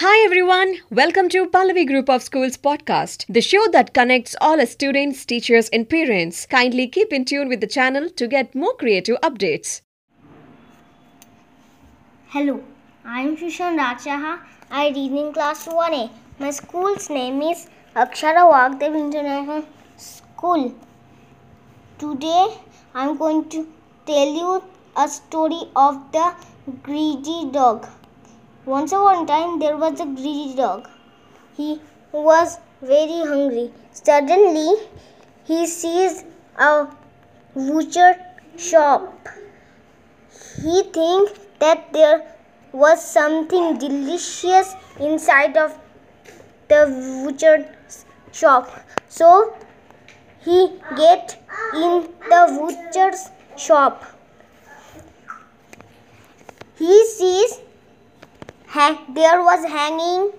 Hi everyone, welcome to Pallavi Group of Schools podcast, the show that connects all students, teachers, and parents. Kindly keep in tune with the channel to get more creative updates. Hello, I am Shushan Rajaha. I read in class 1A. My school's name is Akshara Wagdev International School. Today I am going to tell you a story of the greedy dog. Once upon a time there was a greedy dog. He was very hungry. Suddenly he sees a butcher shop. He thinks that there was something delicious inside of the butcher's shop. So he get in the butcher's shop. He sees there was hanging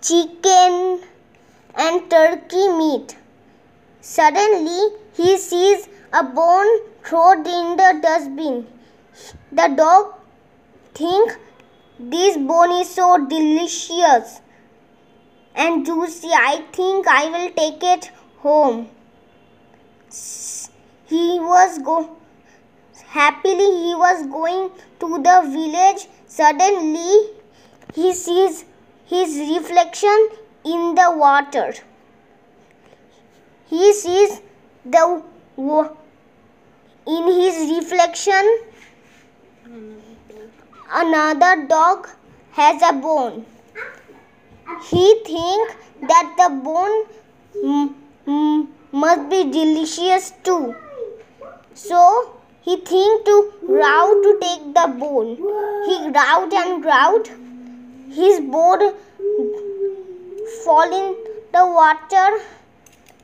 chicken and turkey meat. Suddenly he sees a bone thrown in the dustbin. The dog think this bone is so delicious and juicy. I think I will take it home. He was go happily he was going to the village. Suddenly he sees his reflection in the water. He sees the in his reflection another dog has a bone. He think that the bone must be delicious too. So he think to row to take the bone. He growled and growled. His bone fall in the water.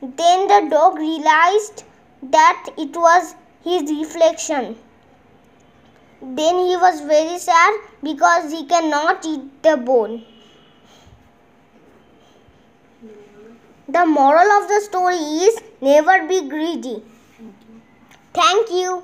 Then the dog realized that it was his reflection. Then he was very sad because he cannot eat the bone. The moral of the story is never be greedy. Thank you.